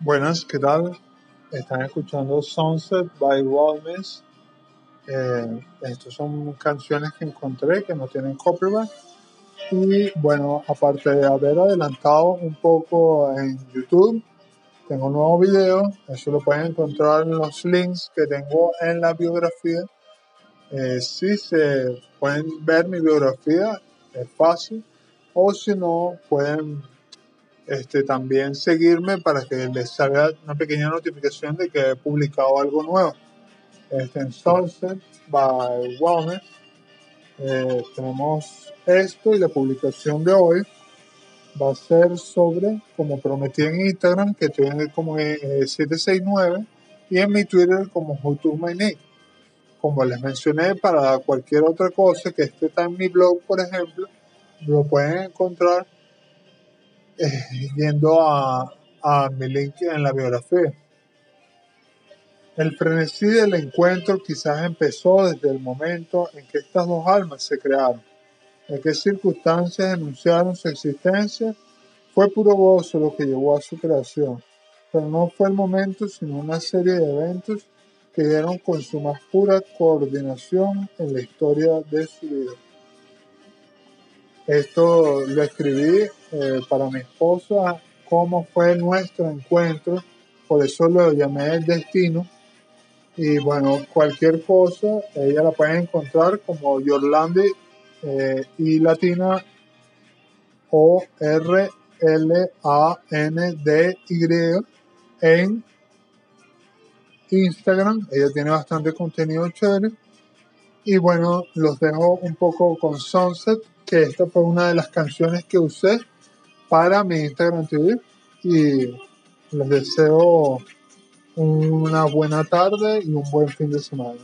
Buenas, ¿qué tal? Están escuchando Sunset by Walmes. Eh, estas son canciones que encontré que no tienen copyright. Y bueno, aparte de haber adelantado un poco en YouTube, tengo un nuevo video. Eso lo pueden encontrar en los links que tengo en la biografía. Eh, si se pueden ver mi biografía, es fácil. O si no, pueden este, también seguirme para que les salga una pequeña notificación de que he publicado algo nuevo. Este, en Sunset by Wellness eh, tenemos esto y la publicación de hoy va a ser sobre, como prometí en Instagram, que tiene como 769 eh, y en mi Twitter como YouTube Como les mencioné, para cualquier otra cosa que esté en mi blog, por ejemplo, lo pueden encontrar eh, yendo a, a mi link en la biografía. El frenesí del encuentro quizás empezó desde el momento en que estas dos almas se crearon. En qué circunstancias anunciaron su existencia, fue puro gozo lo que llevó a su creación, pero no fue el momento sino una serie de eventos que dieron con su más pura coordinación en la historia de su vida. Esto lo escribí eh, para mi esposa, cómo fue nuestro encuentro, por eso lo llamé el destino. Y bueno, cualquier cosa, ella la puede encontrar como Yorlandi eh, y latina O R L A N D Y en Instagram. Ella tiene bastante contenido chévere. Y bueno, los dejo un poco con Sunset que esta fue una de las canciones que usé para mi Instagram TV y les deseo una buena tarde y un buen fin de semana.